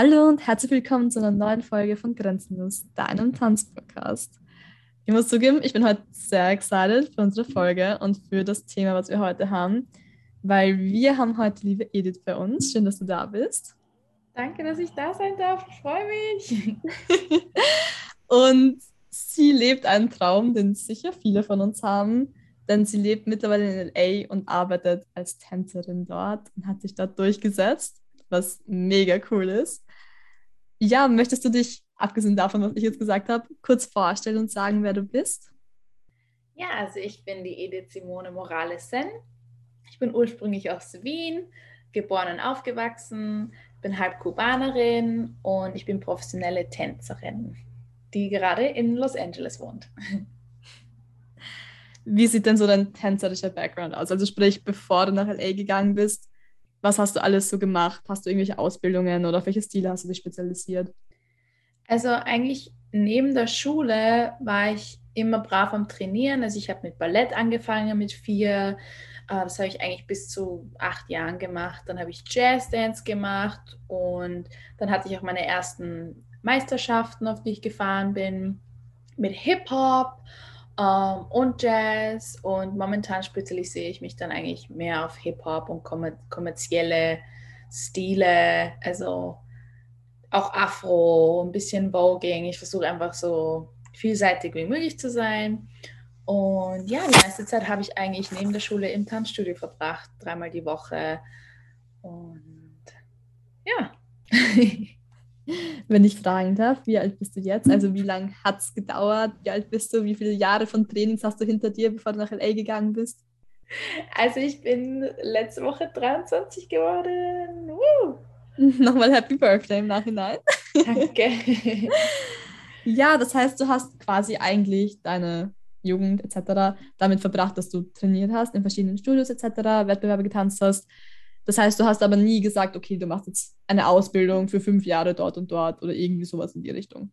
Hallo und herzlich willkommen zu einer neuen Folge von Grenzenlos, deinem Tanzpodcast. Ich muss zugeben, ich bin heute sehr excited für unsere Folge und für das Thema, was wir heute haben, weil wir haben heute liebe Edith bei uns. Schön, dass du da bist. Danke, dass ich da sein darf. Ich freue mich. und sie lebt einen Traum, den sicher viele von uns haben, denn sie lebt mittlerweile in LA und arbeitet als Tänzerin dort und hat sich dort durchgesetzt was mega cool ist. Ja, möchtest du dich, abgesehen davon, was ich jetzt gesagt habe, kurz vorstellen und sagen, wer du bist? Ja, also ich bin die Edith Simone Morales-Sen. Ich bin ursprünglich aus Wien, geboren und aufgewachsen, bin halb Kubanerin und ich bin professionelle Tänzerin, die gerade in Los Angeles wohnt. Wie sieht denn so dein tänzerischer Background aus? Also sprich, bevor du nach LA gegangen bist, was hast du alles so gemacht? Hast du irgendwelche Ausbildungen oder auf welche Stile hast du dich spezialisiert? Also eigentlich neben der Schule war ich immer brav am Trainieren. Also ich habe mit Ballett angefangen mit vier. Äh, das habe ich eigentlich bis zu acht Jahren gemacht. Dann habe ich Jazzdance gemacht und dann hatte ich auch meine ersten Meisterschaften, auf die ich gefahren bin, mit Hip-Hop ähm, und Jazz. Und momentan spezialisiere ich mich dann eigentlich mehr auf Hip-Hop und kommer kommerzielle Stile, also auch Afro, ein bisschen Voging. Ich versuche einfach so vielseitig wie möglich zu sein. Und ja, die meiste Zeit habe ich eigentlich neben der Schule im Tanzstudio verbracht, dreimal die Woche. Und ja. Wenn ich fragen darf, wie alt bist du jetzt? Also wie lange hat es gedauert? Wie alt bist du? Wie viele Jahre von Trainings hast du hinter dir, bevor du nach LA gegangen bist? Also ich bin letzte Woche 23 geworden. Woo! Nochmal Happy Birthday im Nachhinein. Danke. ja, das heißt, du hast quasi eigentlich deine Jugend etc. damit verbracht, dass du trainiert hast in verschiedenen Studios etc., Wettbewerbe getanzt hast das heißt, du hast aber nie gesagt, okay, du machst jetzt eine Ausbildung für fünf Jahre dort und dort oder irgendwie sowas in die Richtung.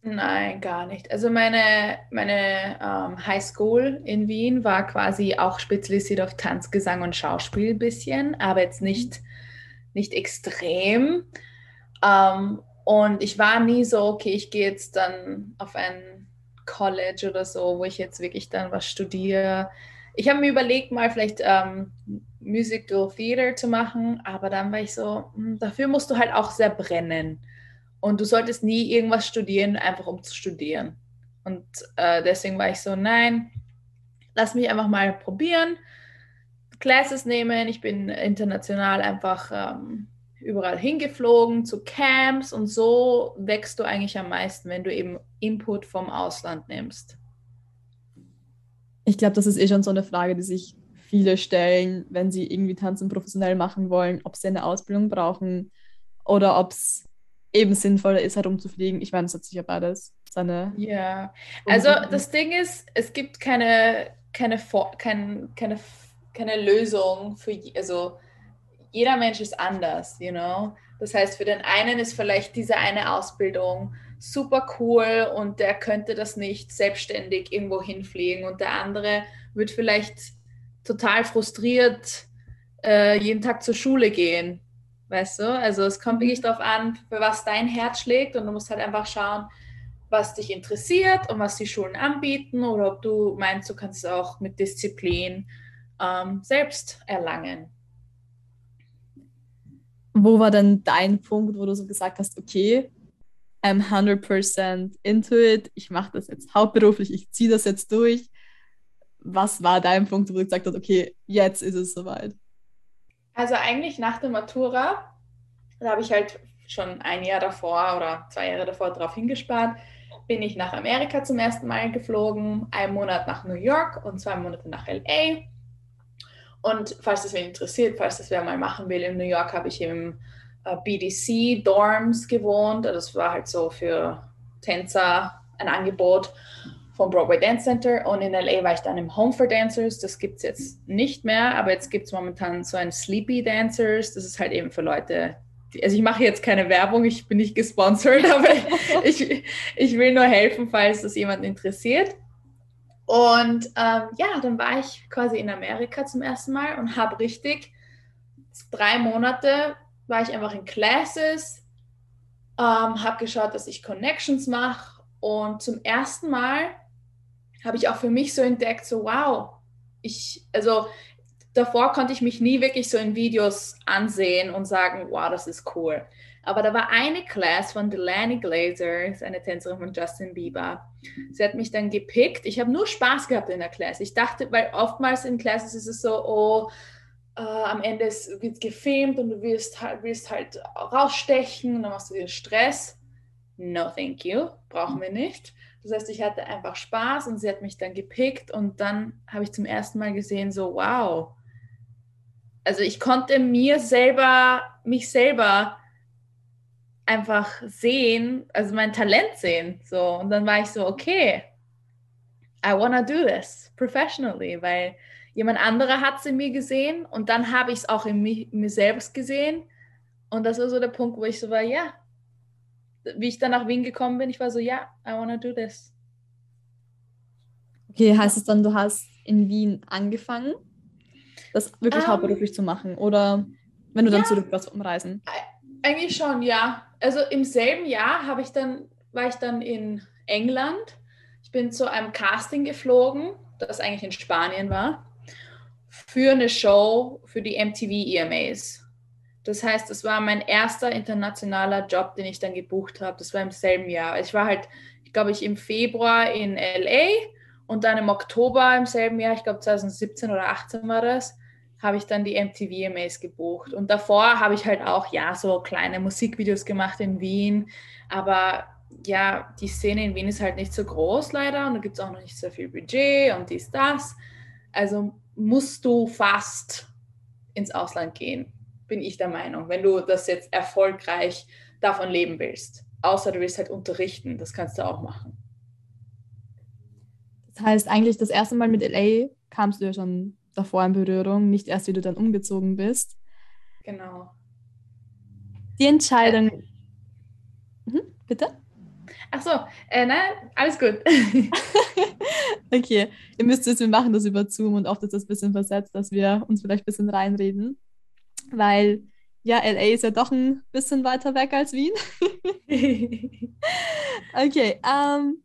Nein, gar nicht. Also meine, meine ähm, High School in Wien war quasi auch spezialisiert auf Tanz, Gesang und Schauspiel ein bisschen, aber jetzt nicht, nicht extrem. Ähm, und ich war nie so, okay, ich gehe jetzt dann auf ein College oder so, wo ich jetzt wirklich dann was studiere. Ich habe mir überlegt, mal vielleicht ähm, Musical Theater zu machen, aber dann war ich so, hm, dafür musst du halt auch sehr brennen. Und du solltest nie irgendwas studieren, einfach um zu studieren. Und äh, deswegen war ich so, nein, lass mich einfach mal probieren, Classes nehmen. Ich bin international einfach ähm, überall hingeflogen zu Camps und so wächst du eigentlich am meisten, wenn du eben Input vom Ausland nimmst. Ich glaube, das ist eh schon so eine Frage, die sich viele stellen, wenn sie irgendwie Tanzen professionell machen wollen, ob sie eine Ausbildung brauchen oder ob es eben sinnvoller ist, herumzufliegen. Ich meine, es hat sicher beides seine. Ja, also das Ding ist, es gibt keine, keine, keine, keine, keine Lösung für, also jeder Mensch ist anders, you know. Das heißt, für den einen ist vielleicht diese eine Ausbildung super cool und der könnte das nicht selbstständig irgendwo hinfliegen und der andere wird vielleicht total frustriert äh, jeden Tag zur Schule gehen. Weißt du? Also es kommt wirklich mhm. darauf an, für was dein Herz schlägt und du musst halt einfach schauen, was dich interessiert und was die Schulen anbieten oder ob du meinst, du kannst es auch mit Disziplin ähm, selbst erlangen. Wo war denn dein Punkt, wo du so gesagt hast, okay, I'm 100% into it, ich mache das jetzt hauptberuflich, ich ziehe das jetzt durch was war dein Punkt, wo du gesagt hast, okay, jetzt ist es soweit? Also eigentlich nach der Matura, da habe ich halt schon ein Jahr davor oder zwei Jahre davor drauf hingespart, bin ich nach Amerika zum ersten Mal geflogen, einen Monat nach New York und zwei Monate nach LA. Und falls das wen interessiert, falls das wer mal machen will, in New York habe ich im äh, BDC Dorms gewohnt. Das war halt so für Tänzer ein Angebot vom Broadway Dance Center und in LA war ich dann im Home for Dancers. Das gibt es jetzt nicht mehr, aber jetzt gibt es momentan so ein Sleepy Dancers. Das ist halt eben für Leute, die, also ich mache jetzt keine Werbung, ich bin nicht gesponsert, aber ich, ich will nur helfen, falls das jemanden interessiert. Und ähm, ja, dann war ich quasi in Amerika zum ersten Mal und habe richtig drei Monate war ich einfach in Classes, ähm, habe geschaut, dass ich Connections mache und zum ersten Mal habe ich auch für mich so entdeckt, so wow, ich, also davor konnte ich mich nie wirklich so in Videos ansehen und sagen, wow, das ist cool. Aber da war eine Class von Delaney Glazer, eine Tänzerin von Justin Bieber. Sie hat mich dann gepickt. Ich habe nur Spaß gehabt in der Class. Ich dachte, weil oftmals in Classes ist es so, oh, äh, am Ende wird gefilmt und du wirst halt, willst halt rausstechen und dann machst du dir Stress. No, thank you. Brauchen wir nicht. Das heißt, ich hatte einfach Spaß und sie hat mich dann gepickt und dann habe ich zum ersten Mal gesehen, so wow. Also ich konnte mir selber, mich selber einfach sehen, also mein Talent sehen. So. Und dann war ich so, okay, I wanna do this professionally, weil jemand anderer hat es in mir gesehen und dann habe ich es auch in mir, in mir, selbst gesehen. Und das war so der Punkt, wo ich so war, ja. Wie ich dann nach Wien gekommen bin, ich war so, ja, I wanna do this. Okay, heißt es dann, du hast in Wien angefangen, das wirklich um, ähm. hauptberuflich zu machen? Oder wenn du dann ja, zurück warst vom Reisen? Eigentlich schon, ja also im selben Jahr habe ich dann, war ich dann in England. Ich bin zu einem Casting geflogen, das eigentlich in Spanien war, für eine Show für die MTV EMAs. Das heißt, es war mein erster internationaler Job, den ich dann gebucht habe. Das war im selben Jahr. Ich war halt, ich glaube, ich im Februar in LA und dann im Oktober im selben Jahr, ich glaube 2017 oder 2018 war das, habe ich dann die MTV-EMAs gebucht. Und davor habe ich halt auch, ja, so kleine Musikvideos gemacht in Wien. Aber ja, die Szene in Wien ist halt nicht so groß leider und da gibt es auch noch nicht so viel Budget und dies, das. Also musst du fast ins Ausland gehen, bin ich der Meinung, wenn du das jetzt erfolgreich davon leben willst. Außer du willst halt unterrichten, das kannst du auch machen. Das heißt, eigentlich das erste Mal mit LA kamst du ja schon davor in Berührung, nicht erst, wie du dann umgezogen bist. Genau. Die Entscheidung. Äh, mhm, bitte? Ach so, äh, nein, alles gut. okay, ihr müsst es, wir machen das über Zoom und oft ist das ein bisschen versetzt, dass wir uns vielleicht ein bisschen reinreden, weil ja, LA ist ja doch ein bisschen weiter weg als Wien. okay, ähm,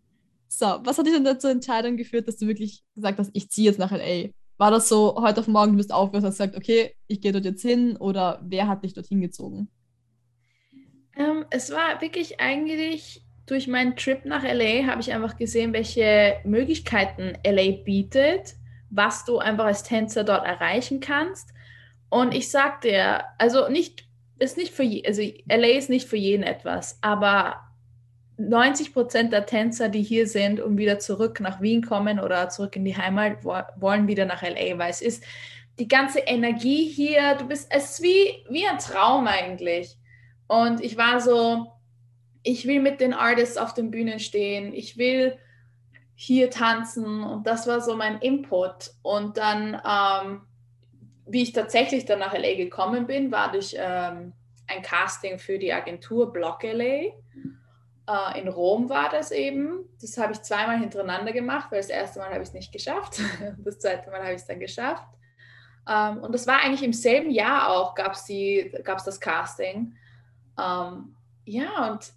so, was hat dich denn dazu Entscheidung geführt, dass du wirklich gesagt hast, ich ziehe jetzt nach LA? War das so, heute auf morgen, du bist aufgehört, hast gesagt, okay, ich gehe dort jetzt hin oder wer hat dich dorthin gezogen? Ähm, es war wirklich eigentlich durch meinen Trip nach LA habe ich einfach gesehen, welche Möglichkeiten LA bietet, was du einfach als Tänzer dort erreichen kannst. Und ich sag dir, also nicht, ist nicht für, also LA ist nicht für jeden etwas, aber 90 Prozent der Tänzer, die hier sind und wieder zurück nach Wien kommen oder zurück in die Heimat, wollen wieder nach LA, weil es ist die ganze Energie hier, du bist, es ist wie, wie ein Traum eigentlich. Und ich war so, ich will mit den Artists auf den Bühnen stehen, ich will hier tanzen und das war so mein Input. Und dann, ähm, wie ich tatsächlich dann nach LA gekommen bin, war durch ähm, ein Casting für die Agentur Block LA. Äh, in Rom war das eben. Das habe ich zweimal hintereinander gemacht, weil das erste Mal habe ich es nicht geschafft. Das zweite Mal habe ich es dann geschafft. Ähm, und das war eigentlich im selben Jahr auch, gab es das Casting. Ähm, ja, und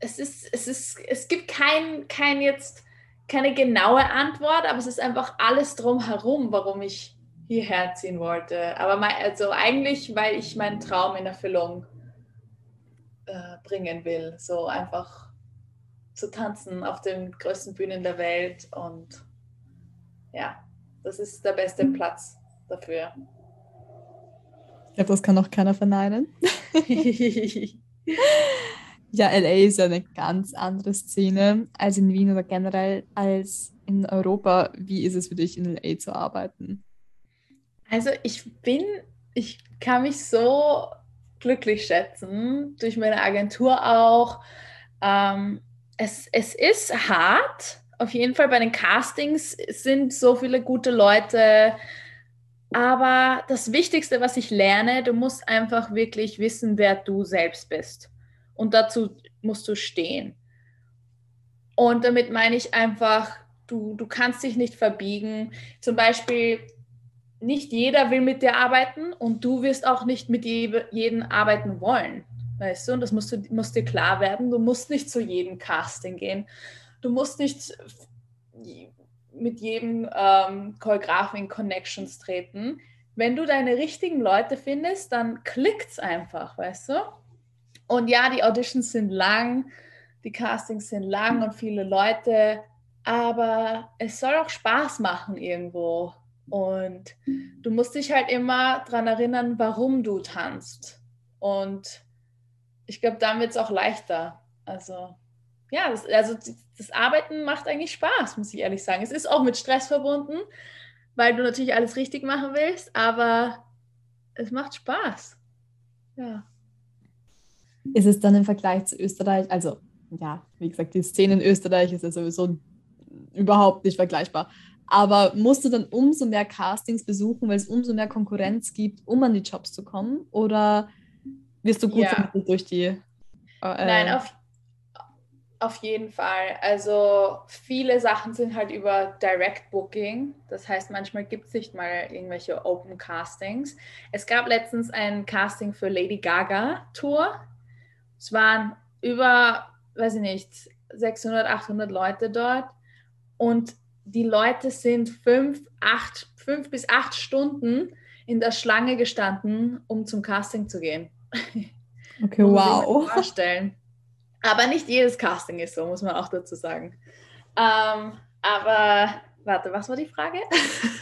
es ist, es ist, es gibt kein, kein jetzt, keine genaue Antwort, aber es ist einfach alles drumherum, warum ich hierher ziehen wollte. Aber mein, also eigentlich, weil ich meinen Traum in Erfüllung äh, bringen will. So einfach zu tanzen auf den größten Bühnen der Welt und ja, das ist der beste mhm. Platz dafür. Ich glaube, das kann auch keiner verneinen. ja, LA ist ja eine ganz andere Szene als in Wien oder generell als in Europa. Wie ist es für dich, in LA zu arbeiten? Also ich bin, ich kann mich so glücklich schätzen, durch meine Agentur auch. Ähm, es, es ist hart, auf jeden Fall bei den Castings sind so viele gute Leute. Aber das Wichtigste, was ich lerne, du musst einfach wirklich wissen, wer du selbst bist. Und dazu musst du stehen. Und damit meine ich einfach, du, du kannst dich nicht verbiegen. Zum Beispiel, nicht jeder will mit dir arbeiten und du wirst auch nicht mit jedem arbeiten wollen. weißt du, und das musst, du, muss dir klar werden. Du musst nicht zu jedem Casting gehen. Du musst nicht mit jedem ähm, Choreografen in Connections treten. Wenn du deine richtigen Leute findest, dann klickt es einfach, weißt du? Und ja, die Auditions sind lang, die Castings sind lang und viele Leute, aber es soll auch Spaß machen irgendwo. Und du musst dich halt immer daran erinnern, warum du tanzt. Und ich glaube, dann wird es auch leichter. Also, ja, das, also das Arbeiten macht eigentlich Spaß, muss ich ehrlich sagen. Es ist auch mit Stress verbunden, weil du natürlich alles richtig machen willst, aber es macht Spaß. Ja. Ist es dann im Vergleich zu Österreich, also ja, wie gesagt, die Szene in Österreich ist ja sowieso überhaupt nicht vergleichbar. Aber musst du dann umso mehr Castings besuchen, weil es umso mehr Konkurrenz gibt, um an die Jobs zu kommen? Oder wirst du gut ja. durch die. Äh, Nein, auf, auf jeden Fall. Also viele Sachen sind halt über Direct Booking. Das heißt, manchmal gibt es nicht mal irgendwelche Open Castings. Es gab letztens ein Casting für Lady Gaga Tour. Es waren über, weiß ich nicht, 600, 800 Leute dort. Und die Leute sind fünf, acht, fünf bis acht Stunden in der Schlange gestanden, um zum Casting zu gehen. Okay, wow. Vorstellen. Aber nicht jedes Casting ist so, muss man auch dazu sagen. Ähm, aber warte, was war die Frage?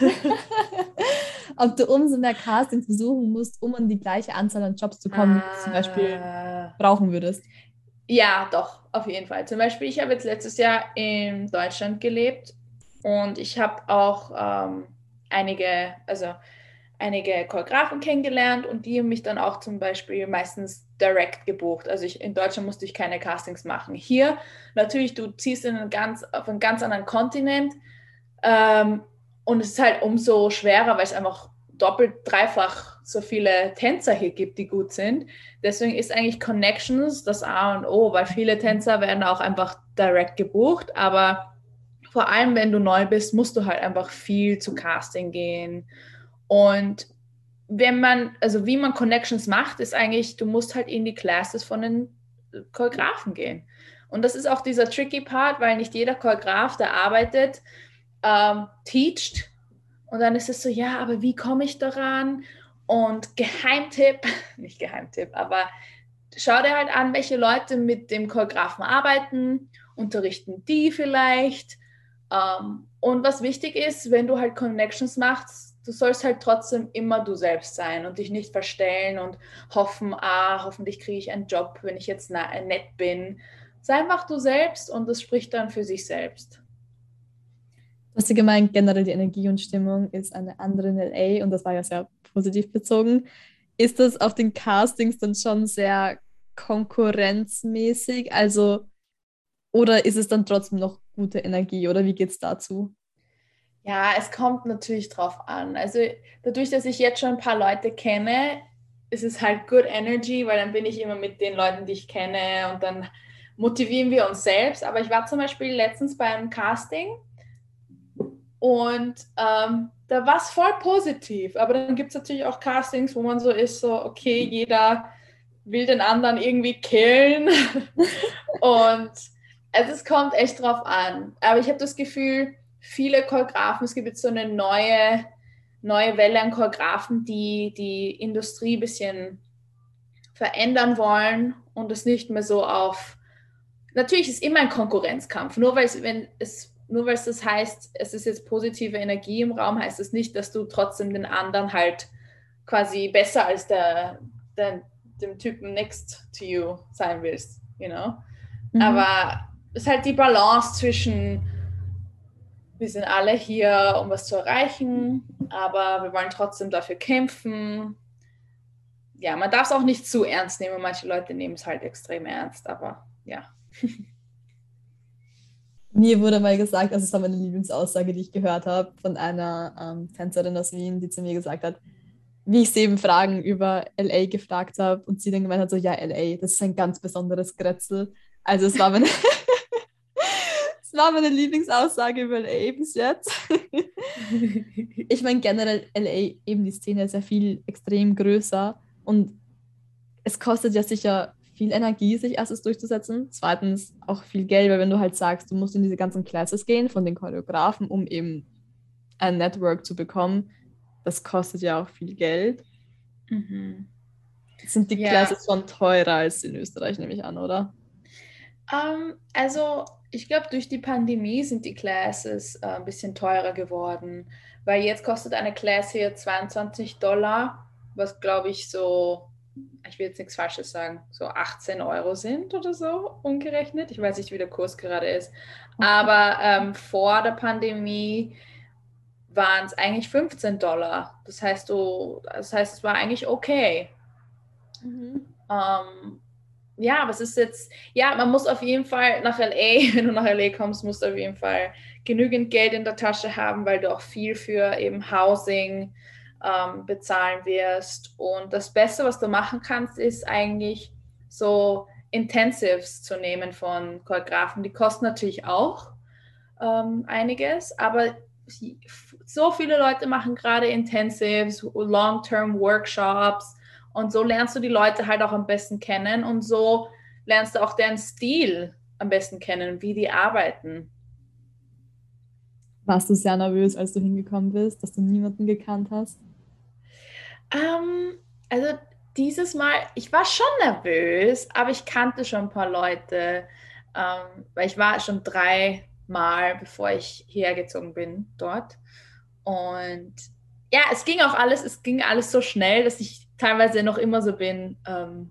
Ob du umso mehr Castings besuchen musst, um an die gleiche Anzahl an Jobs zu kommen, ah, zum Beispiel ah. brauchen würdest. Ja, doch, auf jeden Fall. Zum Beispiel, ich habe jetzt letztes Jahr in Deutschland gelebt und ich habe auch ähm, einige, also einige Choreografen kennengelernt und die haben mich dann auch zum Beispiel meistens direkt gebucht. Also ich, in Deutschland musste ich keine Castings machen. Hier natürlich, du ziehst in einen ganz, auf einen ganz anderen Kontinent ähm, und es ist halt umso schwerer, weil es einfach doppelt, dreifach so viele Tänzer hier gibt, die gut sind. Deswegen ist eigentlich Connections das A und O, weil viele Tänzer werden auch einfach direkt gebucht, aber vor allem, wenn du neu bist, musst du halt einfach viel zu Casting gehen. Und wenn man, also wie man Connections macht, ist eigentlich, du musst halt in die Classes von den Choreografen gehen. Und das ist auch dieser tricky Part, weil nicht jeder Choreograf, der arbeitet, ähm, teacht. Und dann ist es so, ja, aber wie komme ich daran? Und Geheimtipp, nicht Geheimtipp, aber schau dir halt an, welche Leute mit dem Choreografen arbeiten, unterrichten die vielleicht um, ähm, und was wichtig ist, wenn du halt Connections machst, du sollst halt trotzdem immer du selbst sein und dich nicht verstellen und hoffen, ah, hoffentlich kriege ich einen Job, wenn ich jetzt nett bin. Sei einfach du selbst und das spricht dann für sich selbst. Hast ja gemeint, generell die Energie und Stimmung ist eine andere in LA und das war ja sehr positiv bezogen. Ist das auf den Castings dann schon sehr konkurrenzmäßig? Also, oder ist es dann trotzdem noch gute Energie oder wie geht es dazu? Ja, es kommt natürlich drauf an. Also dadurch, dass ich jetzt schon ein paar Leute kenne, ist es halt good energy, weil dann bin ich immer mit den Leuten, die ich kenne und dann motivieren wir uns selbst. Aber ich war zum Beispiel letztens beim Casting und ähm, da war es voll positiv. Aber dann gibt es natürlich auch Castings, wo man so ist, so, okay, jeder will den anderen irgendwie killen. und also es kommt echt drauf an. Aber ich habe das Gefühl, viele Choreografen, es gibt jetzt so eine neue, neue Welle an Choreografen, die die Industrie ein bisschen verändern wollen und es nicht mehr so auf. Natürlich ist immer ein Konkurrenzkampf. Nur weil es, wenn es, nur weil es das heißt, es ist jetzt positive Energie im Raum, heißt es nicht, dass du trotzdem den anderen halt quasi besser als der, der dem Typen next to you sein willst, you know. Mhm. Aber ist halt die Balance zwischen, wir sind alle hier, um was zu erreichen, aber wir wollen trotzdem dafür kämpfen. Ja, man darf es auch nicht zu ernst nehmen. Manche Leute nehmen es halt extrem ernst, aber ja. Mir wurde mal gesagt, also es war meine Lieblingsaussage, die ich gehört habe von einer ähm, Tänzerin aus Wien, die zu mir gesagt hat, wie ich sie eben Fragen über LA gefragt habe und sie dann gemeint hat, so ja, LA, das ist ein ganz besonderes Grätzl. Also es war meine, Das war meine Lieblingsaussage über LA bis jetzt. ich meine, generell LA, eben die Szene ist ja viel extrem größer und es kostet ja sicher viel Energie, sich erstens durchzusetzen. Zweitens auch viel Geld, weil wenn du halt sagst, du musst in diese ganzen Classes gehen von den Choreografen, um eben ein Network zu bekommen, das kostet ja auch viel Geld. Mhm. Sind die ja. Classes schon teurer als in Österreich, nehme ich an, oder? Um, ähm, also ich glaube, durch die Pandemie sind die Classes äh, ein bisschen teurer geworden, weil jetzt kostet eine Class hier 22 Dollar, was glaube ich so, ich will jetzt nichts Falsches sagen, so 18 Euro sind oder so umgerechnet. Ich weiß nicht, wie der Kurs gerade ist. Aber ähm, vor der Pandemie waren es eigentlich 15 Dollar. Das heißt, du, das heißt, es war eigentlich okay. Mhm. Ähm, ja, es ist jetzt, ja, man muss auf jeden Fall nach LA, wenn du nach LA kommst, musst du auf jeden Fall genügend Geld in der Tasche haben, weil du auch viel für eben Housing ähm, bezahlen wirst. Und das Beste, was du machen kannst, ist eigentlich so Intensives zu nehmen von Choreografen. Die kosten natürlich auch ähm, einiges, aber so viele Leute machen gerade Intensives, Long-Term Workshops und so lernst du die Leute halt auch am besten kennen und so lernst du auch deren Stil am besten kennen, wie die arbeiten. Warst du sehr nervös, als du hingekommen bist, dass du niemanden gekannt hast? Ähm, also dieses Mal, ich war schon nervös, aber ich kannte schon ein paar Leute, ähm, weil ich war schon drei Mal, bevor ich hergezogen bin dort. Und ja, es ging auch alles, es ging alles so schnell, dass ich teilweise noch immer so bin, ähm,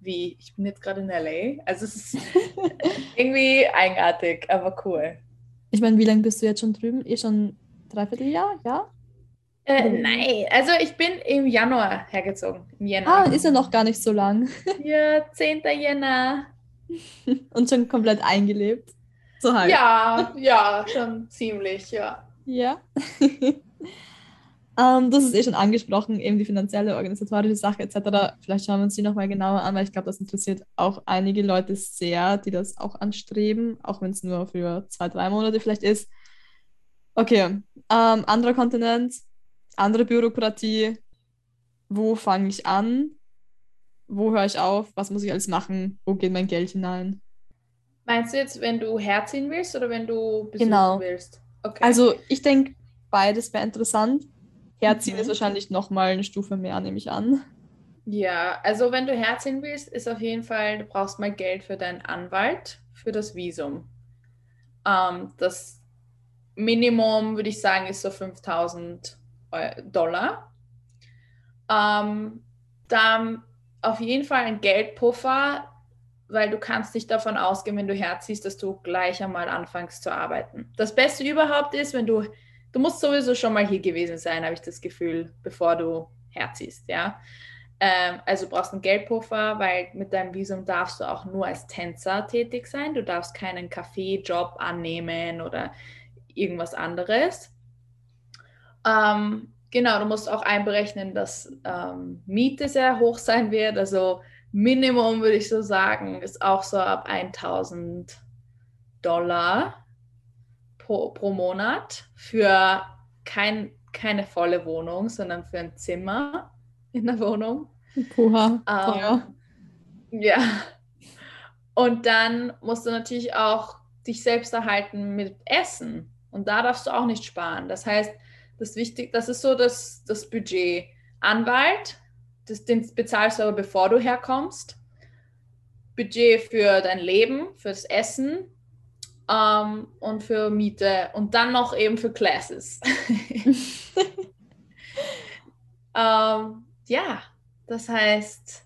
wie ich bin jetzt gerade in LA. Also es ist irgendwie eigenartig, aber cool. Ich meine, wie lange bist du jetzt schon drüben? Eh schon dreiviertel Jahr, ja? Äh, nein, also ich bin im Januar hergezogen, im Jänner. Ah, ist ja noch gar nicht so lang. Ja, 10. Jänner. Und schon komplett eingelebt. So halt. Ja, ja, schon ziemlich, ja. Ja. Ähm, das ist eh schon angesprochen, eben die finanzielle, organisatorische Sache etc. Vielleicht schauen wir uns die nochmal genauer an, weil ich glaube, das interessiert auch einige Leute sehr, die das auch anstreben, auch wenn es nur für zwei, drei Monate vielleicht ist. Okay, ähm, anderer Kontinent, andere Bürokratie. Wo fange ich an? Wo höre ich auf? Was muss ich alles machen? Wo geht mein Geld hinein? Meinst du jetzt, wenn du herziehen willst oder wenn du besuchen genau. willst? Okay. Also ich denke, beides wäre interessant. Herziehen mhm. ist wahrscheinlich nochmal eine Stufe mehr, nehme ich an. Ja, also wenn du herziehen willst, ist auf jeden Fall, du brauchst mal Geld für deinen Anwalt, für das Visum. Ähm, das Minimum, würde ich sagen, ist so 5000 Dollar. Ähm, dann auf jeden Fall ein Geldpuffer, weil du kannst nicht davon ausgehen, wenn du herziehst, dass du gleich einmal anfängst zu arbeiten. Das Beste überhaupt ist, wenn du du musst sowieso schon mal hier gewesen sein, habe ich das Gefühl, bevor du herziehst, ja. Ähm, also brauchst einen Geldpuffer, weil mit deinem Visum darfst du auch nur als Tänzer tätig sein. Du darfst keinen Kaffeejob annehmen oder irgendwas anderes. Ähm, genau, du musst auch einberechnen, dass ähm, Miete sehr hoch sein wird. Also Minimum würde ich so sagen, ist auch so ab 1000 Dollar pro, pro Monat für kein, keine volle Wohnung, sondern für ein Zimmer in der Wohnung. Puha, ähm, ja. Und dann musst du natürlich auch dich selbst erhalten mit Essen. Und da darfst du auch nicht sparen. Das heißt, das, wichtig, das ist so das, das Budget. Anwalt, das, den bezahlst du aber bevor du herkommst. Budget für dein Leben, fürs Essen ähm, und für Miete und dann noch eben für Classes. ähm, ja, das heißt,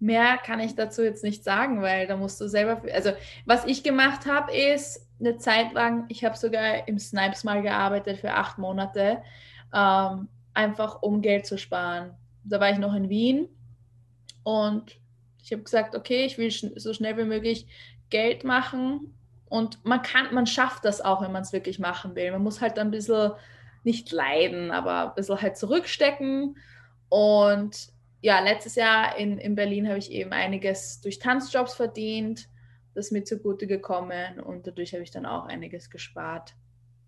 mehr kann ich dazu jetzt nicht sagen, weil da musst du selber. Also, was ich gemacht habe, ist eine Zeit lang, ich habe sogar im Snipes mal gearbeitet für acht Monate, ähm, einfach um Geld zu sparen. Da war ich noch in Wien und ich habe gesagt, okay, ich will so schnell wie möglich Geld machen und man kann, man schafft das auch, wenn man es wirklich machen will. Man muss halt ein bisschen nicht leiden, aber ein bisschen halt zurückstecken. Und ja, letztes Jahr in, in Berlin habe ich eben einiges durch Tanzjobs verdient. Das ist mir zugute gekommen und dadurch habe ich dann auch einiges gespart.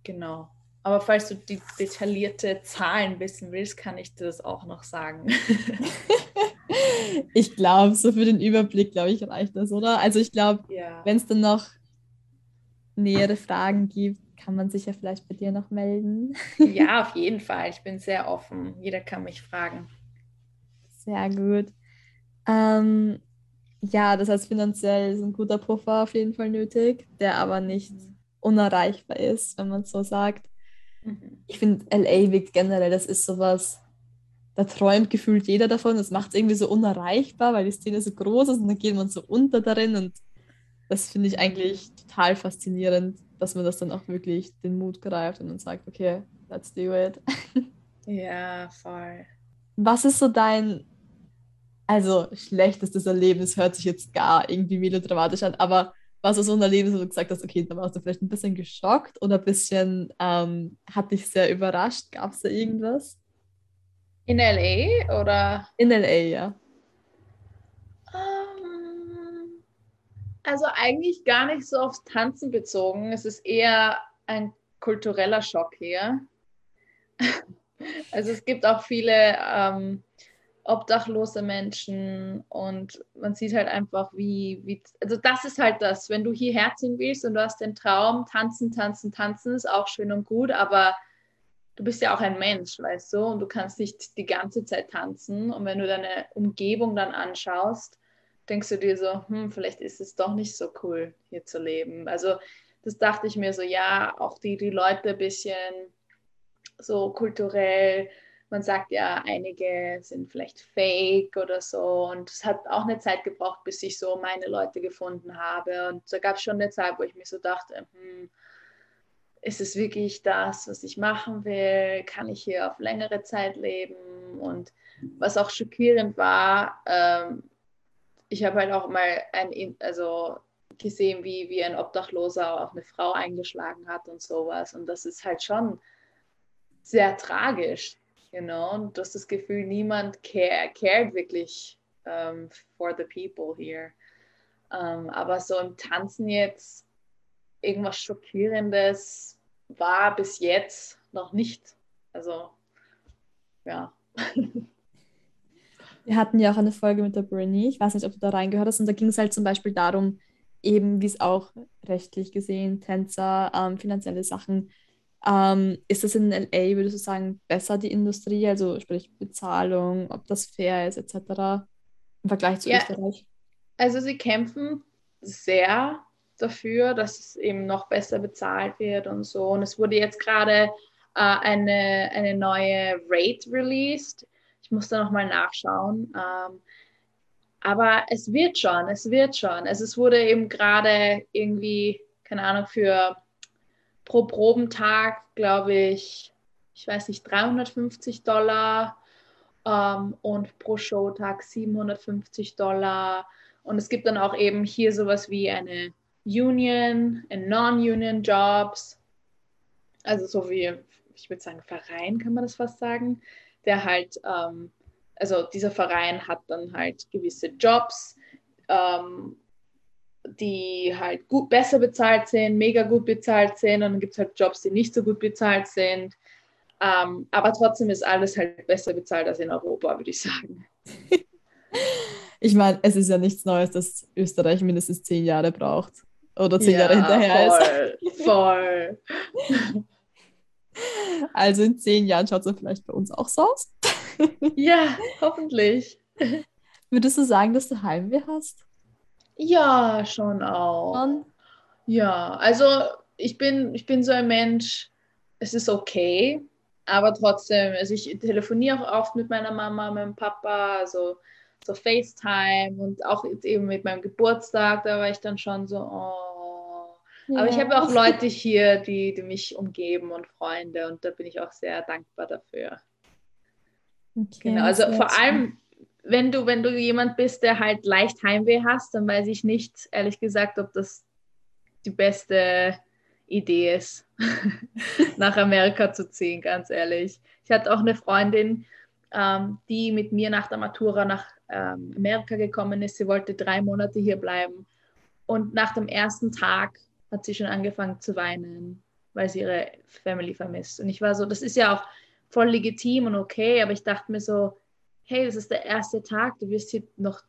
Genau. Aber falls du die detaillierte Zahlen wissen willst, kann ich dir das auch noch sagen. ich glaube, so für den Überblick, glaube ich, reicht das, oder? Also ich glaube, Ja. wenn es dann noch nähere Fragen gibt, kann man sich ja vielleicht bei dir noch melden. ja, auf jeden Fall. Ich bin sehr offen. Jeder kann mich fragen. Sehr gut. Ähm, ja, das heißt, finanziell ist ein guter Puffer auf jeden Fall nötig, der aber nicht unerreichbar ist, wenn man so sagt. Mhm. Ich finde, LA wirkt generell, das ist sowas, da träumt gefühlt jeder davon. Das macht es irgendwie so unerreichbar, weil die Szene so groß ist und dann geht man so unter darin. Und das finde ich eigentlich total faszinierend, dass man das dann auch wirklich den Mut greift und dann sagt, okay, let's do it. Ja, voll. Was ist so dein, also schlechtestes Erlebnis, hört sich jetzt gar irgendwie melodramatisch an, aber was ist so ein Erlebnis, wo du gesagt hast, okay, da warst du vielleicht ein bisschen geschockt oder ein bisschen, ähm, hat dich sehr überrascht? Gab es da irgendwas? In LA oder? In LA, ja. Also eigentlich gar nicht so aufs Tanzen bezogen. Es ist eher ein kultureller Schock hier. Also es gibt auch viele ähm, obdachlose Menschen und man sieht halt einfach, wie, wie, also das ist halt das, wenn du hierher ziehen willst und du hast den Traum, tanzen, tanzen, tanzen, ist auch schön und gut, aber du bist ja auch ein Mensch, weißt du, und du kannst nicht die ganze Zeit tanzen und wenn du deine Umgebung dann anschaust, denkst du dir so, hm, vielleicht ist es doch nicht so cool, hier zu leben. Also das dachte ich mir so, ja, auch die, die Leute ein bisschen so kulturell, man sagt ja, einige sind vielleicht fake oder so. Und es hat auch eine Zeit gebraucht, bis ich so meine Leute gefunden habe. Und da gab es schon eine Zeit, wo ich mir so dachte, hm, ist es wirklich das, was ich machen will? Kann ich hier auf längere Zeit leben? Und was auch schockierend war, ähm, ich habe halt auch mal ein, also gesehen, wie, wie ein Obdachloser auch eine Frau eingeschlagen hat und sowas. Und das ist halt schon sehr tragisch, you know? Du hast das Gefühl, niemand care, cared wirklich um, for the people here. Um, aber so im Tanzen jetzt irgendwas Schockierendes war bis jetzt noch nicht. Also, ja. Wir hatten ja auch eine Folge mit der Brinny, ich weiß nicht, ob du da reingehört hast, und da ging es halt zum Beispiel darum, eben wie es auch rechtlich gesehen, Tänzer, ähm, finanzielle Sachen, ähm, ist das in LA, würdest du sagen, besser die Industrie, also sprich Bezahlung, ob das fair ist, etc. im Vergleich zu Ja. Österreich? Also sie kämpfen sehr dafür, dass es eben noch besser bezahlt wird und so. Und es wurde jetzt gerade äh, eine, eine neue Rate released. Ich muss da nochmal nachschauen. Ähm, aber es wird schon, es wird schon. Also es wurde eben gerade irgendwie, keine Ahnung, für pro Probentag, glaube ich, ich weiß nicht, 350 Dollar ähm, und pro Showtag 750 Dollar. Und es gibt dann auch eben hier sowas wie eine Union, in Non-Union Jobs, also so wie, ich würde sagen, Verein kann man das fast sagen, der halt, ähm, also dieser Verein hat dann halt gewisse Jobs, ähm, die halt gut, besser bezahlt sind, mega gut bezahlt sind und dann gibt es halt Jobs, die nicht so gut bezahlt sind. Ähm, aber trotzdem ist alles halt besser bezahlt als in Europa, würde ich sagen. Ich meine, es ist ja nichts Neues, dass Österreich mindestens zehn Jahre braucht oder zehn Jahre Ja, hinterher ist. voll, Voll. Also in zehn Jahren schaut es vielleicht bei uns auch so aus. Ja, hoffentlich. Würdest du sagen, dass du Heimweh hast? Ja, schon auch. Schon? Ja, also ich bin, ich bin so ein Mensch, es ist okay, aber trotzdem, also ich telefoniere auch oft mit meiner Mama, meinem Papa, also so FaceTime und auch eben mit meinem Geburtstag, da war ich dann schon so, oh. Aber ich habe auch Leute hier, die, die mich umgeben und Freunde und da bin ich auch sehr dankbar dafür. Okay, Genau, also vor allem, wenn du, wenn du jemand bist, der halt leicht Heimweh hast, dann weiß ich nicht, ehrlich gesagt, ob das die beste Idee ist, nach Amerika zu ziehen, ganz ehrlich. Ich hatte auch eine Freundin, ähm, die mit mir nach der Matura nach ähm, Amerika gekommen ist. Sie wollte drei Monate hier bleiben. Und nach dem ersten Tag hat sie schon angefangen zu weinen, weil sie ihre Family vermisst. Und ich war so, das ist ja auch voll legitim und okay, aber ich dachte mir so, hey, das ist der erste Tag, du wirst hier noch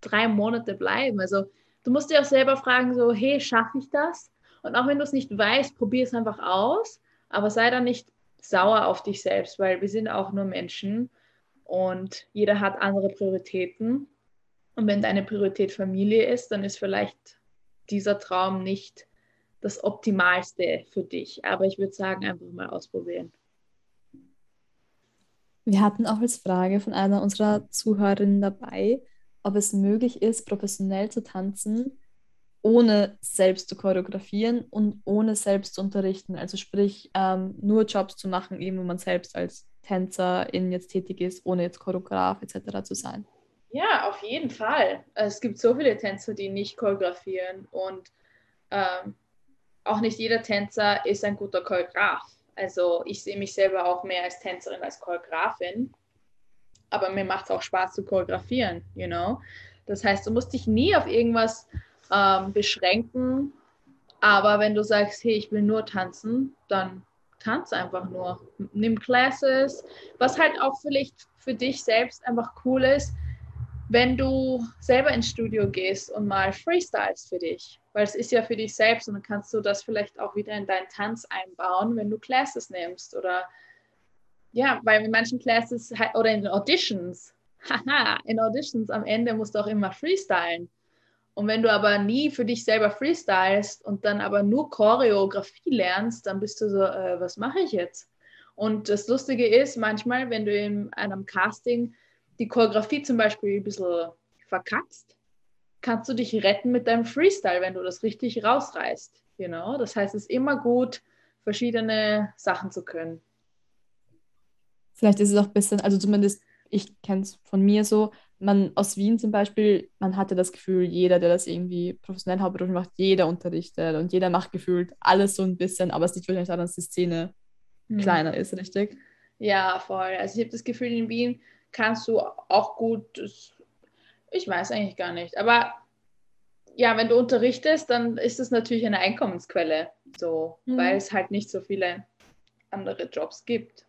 drei Monate bleiben. Also du musst dir auch selber fragen, so, hey, schaffe ich das? Und auch wenn du es nicht weißt, probier es einfach aus, aber sei dann nicht sauer auf dich selbst, weil wir sind auch nur Menschen und jeder hat andere Prioritäten. Und wenn deine Priorität Familie ist, dann ist vielleicht dieser Traum nicht das Optimalste für dich. Aber ich würde sagen, einfach mal ausprobieren. Wir hatten auch als Frage von einer unserer Zuhörerinnen dabei, ob es möglich ist, professionell zu tanzen, ohne selbst zu choreografieren und ohne selbst zu unterrichten. Also sprich, ähm, nur Jobs zu machen, eben wo man selbst als Tänzerin jetzt tätig ist, ohne jetzt Choreograf etc. zu sein. Ja, auf jeden Fall. Es gibt so viele Tänzer, die nicht choreografieren und ähm, auch nicht jeder Tänzer ist ein guter Choreograf. Also ich sehe mich selber auch mehr als Tänzerin als Choreografin, aber mir macht es auch Spaß zu choreografieren, you know. Das heißt, du musst dich nie auf irgendwas ähm, beschränken, aber wenn du sagst, hey, ich will nur tanzen, dann tanz einfach nur. Nimm Classes, was halt auch vielleicht für dich selbst einfach cool ist, wenn du selber ins Studio gehst und mal freestyles für dich, weil es ist ja für dich selbst und dann kannst du das vielleicht auch wieder in deinen Tanz einbauen, wenn du Classes nimmst oder ja, weil in manchen Classes oder in Auditions, haha, in Auditions am Ende musst du auch immer freestylen. Und wenn du aber nie für dich selber freestylst und dann aber nur Choreografie lernst, dann bist du so, äh, was mache ich jetzt? Und das Lustige ist, manchmal, wenn du in einem Casting die Choreografie zum Beispiel ein bisschen verkackst, kannst du dich retten mit deinem Freestyle, wenn du das richtig rausreißt. You know? Das heißt, es ist immer gut, verschiedene Sachen zu können. Vielleicht ist es auch ein bisschen, also zumindest ich kenne es von mir so, man aus Wien zum Beispiel, man hatte das Gefühl, jeder, der das irgendwie professionell hauptberuflich macht, jeder unterrichtet und jeder macht gefühlt alles so ein bisschen, aber es liegt wahrscheinlich daran, dass die Szene mhm. kleiner ist, richtig? Ja, voll. Also ich habe das Gefühl, in Wien kannst du auch gut, ich weiß eigentlich gar nicht, aber ja, wenn du unterrichtest, dann ist es natürlich eine Einkommensquelle, so, mhm. weil es halt nicht so viele andere Jobs gibt.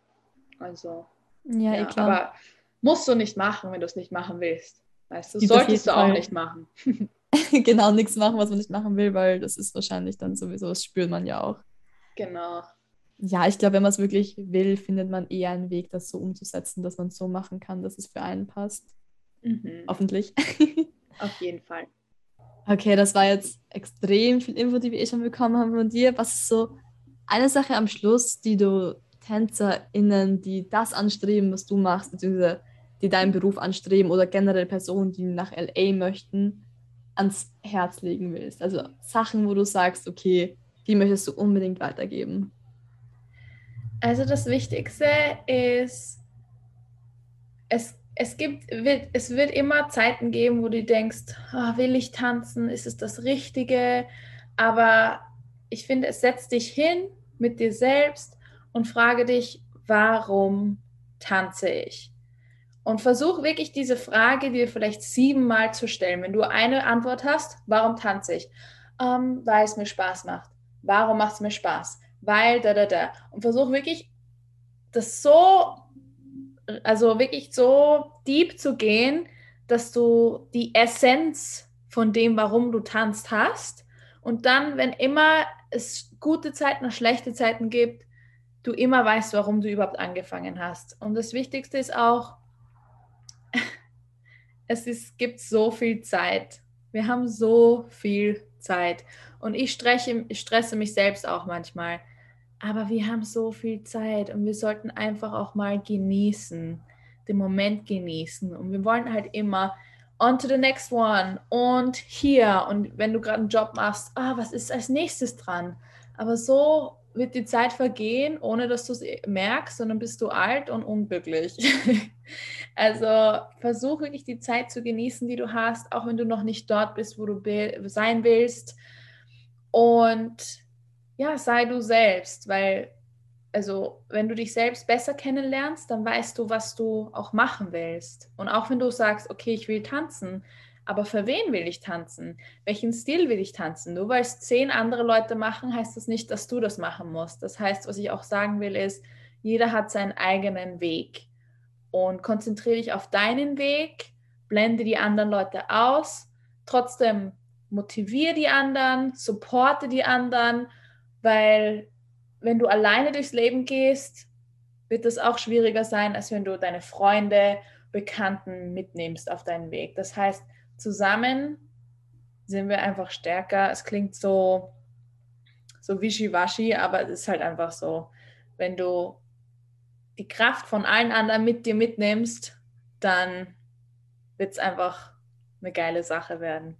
Also, ja, ja aber musst du nicht machen, wenn du es nicht machen willst. Weißt du, Gibt solltest du auch Fall. nicht machen. genau, nichts machen, was man nicht machen will, weil das ist wahrscheinlich dann sowieso, das spürt man ja auch. Genau ja, ich glaube, wenn man es wirklich will, findet man eher einen Weg, das so umzusetzen, dass man es so machen kann, dass es für einen passt. Mhm. Hoffentlich. Auf jeden Fall. Okay, das war jetzt extrem viel Info, die wir eh schon bekommen haben von dir. Was ist so eine Sache am Schluss, die du TänzerInnen, die das anstreben, was du machst, beziehungsweise die deinen Beruf anstreben oder generell Personen, die nach LA möchten, ans Herz legen willst? Also Sachen, wo du sagst, okay, die möchtest du unbedingt weitergeben. Also das Wichtigste ist, es, es, gibt, wird, es wird immer Zeiten geben, wo du denkst, oh, will ich tanzen, ist es das Richtige? Aber ich finde, es setzt dich hin mit dir selbst und frage dich, warum tanze ich? Und versuch wirklich diese Frage dir vielleicht siebenmal zu stellen. Wenn du eine Antwort hast, warum tanze ich? Ähm, weil es mir Spaß macht. Warum macht es mir Spaß? Weil da, da, da. Und versuch wirklich das so, also wirklich so deep zu gehen, dass du die Essenz von dem, warum du tanzt, hast. Und dann, wenn immer es gute Zeiten und schlechte Zeiten gibt, du immer weißt, warum du überhaupt angefangen hast. Und das Wichtigste ist auch, es ist, gibt so viel Zeit. Wir haben so viel Zeit. Und ich, streche, ich stresse mich selbst auch manchmal. Aber wir haben so viel Zeit und wir sollten einfach auch mal genießen, den Moment genießen. Und wir wollen halt immer on to the next one und hier. Und wenn du gerade einen Job machst, ah, was ist als nächstes dran? Aber so wird die Zeit vergehen, ohne dass du es merkst, sondern bist du alt und unglücklich. also versuch wirklich die Zeit zu genießen, die du hast, auch wenn du noch nicht dort bist, wo du sein willst. Und ja, sei du selbst, weil, also, wenn du dich selbst besser kennenlernst, dann weißt du, was du auch machen willst. Und auch wenn du sagst, okay, ich will tanzen, aber für wen will ich tanzen? Welchen Stil will ich tanzen? Nur weil es zehn andere Leute machen, heißt das nicht, dass du das machen musst. Das heißt, was ich auch sagen will, ist, jeder hat seinen eigenen Weg. und konzentriere dich auf deinen Weg, blende die anderen Leute aus, trotzdem motiviere die anderen, supporte die anderen, weil wenn du alleine durchs Leben gehst, wird es auch schwieriger sein, als wenn du deine Freunde, Bekannten mitnimmst auf deinen Weg. Das heißt, zusammen sind wir einfach stärker. Es klingt so, so wischiwaschi, aber es ist halt einfach so. Wenn du die Kraft von allen anderen mit dir mitnimmst, dann wird es einfach eine geile Sache werden.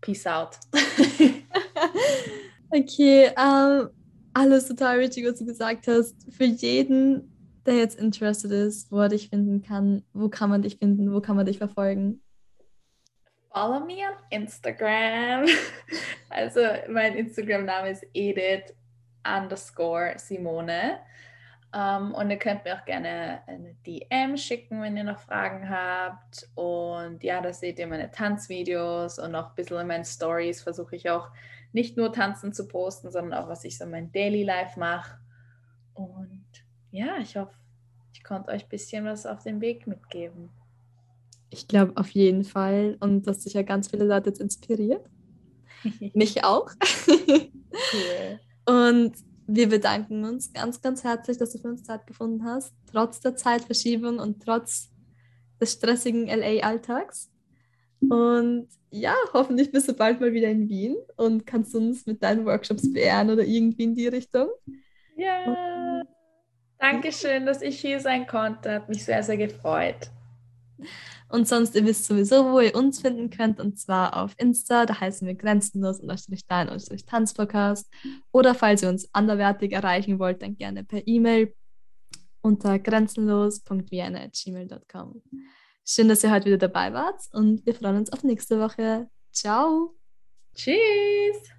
Peace out. okay, ähm, alles total richtig, was du gesagt hast. Für jeden, der jetzt interested ist, wo er dich finden kann, wo kann man dich finden, wo kann man dich verfolgen? Follow me on Instagram. Also mein Instagram-Name ist Edith underscore Simone. Um, und ihr könnt mir auch gerne eine DM schicken, wenn ihr noch Fragen habt. Und ja, da seht ihr meine Tanzvideos und auch ein bisschen in meinen Stories versuche ich auch nicht nur Tanzen zu posten, sondern auch, was ich so in meinem Daily Life mache. Und ja, ich hoffe, ich konnte euch ein bisschen was auf den Weg mitgeben. Ich glaube auf jeden Fall. Und dass sich ja ganz viele Leute jetzt inspiriert. Mich auch. cool. Und wir bedanken uns ganz, ganz herzlich, dass du für uns Zeit gefunden hast, trotz der Zeitverschiebung und trotz des stressigen LA-Alltags. Und ja, hoffentlich bist du bald mal wieder in Wien und kannst uns mit deinen Workshops beehren oder irgendwie in die Richtung. Ja, danke schön, dass ich hier sein konnte. Hat mich sehr, sehr gefreut. Und sonst, ihr wisst sowieso, wo ihr uns finden könnt, und zwar auf Insta, da heißen wir grenzenlos unterstrich dein unterstrich Tanzpodcast. Oder falls ihr uns anderwertig erreichen wollt, dann gerne per E-Mail unter grenzenlos.vienna.gmail.com. Schön, dass ihr heute wieder dabei wart und wir freuen uns auf nächste Woche. Ciao. Tschüss.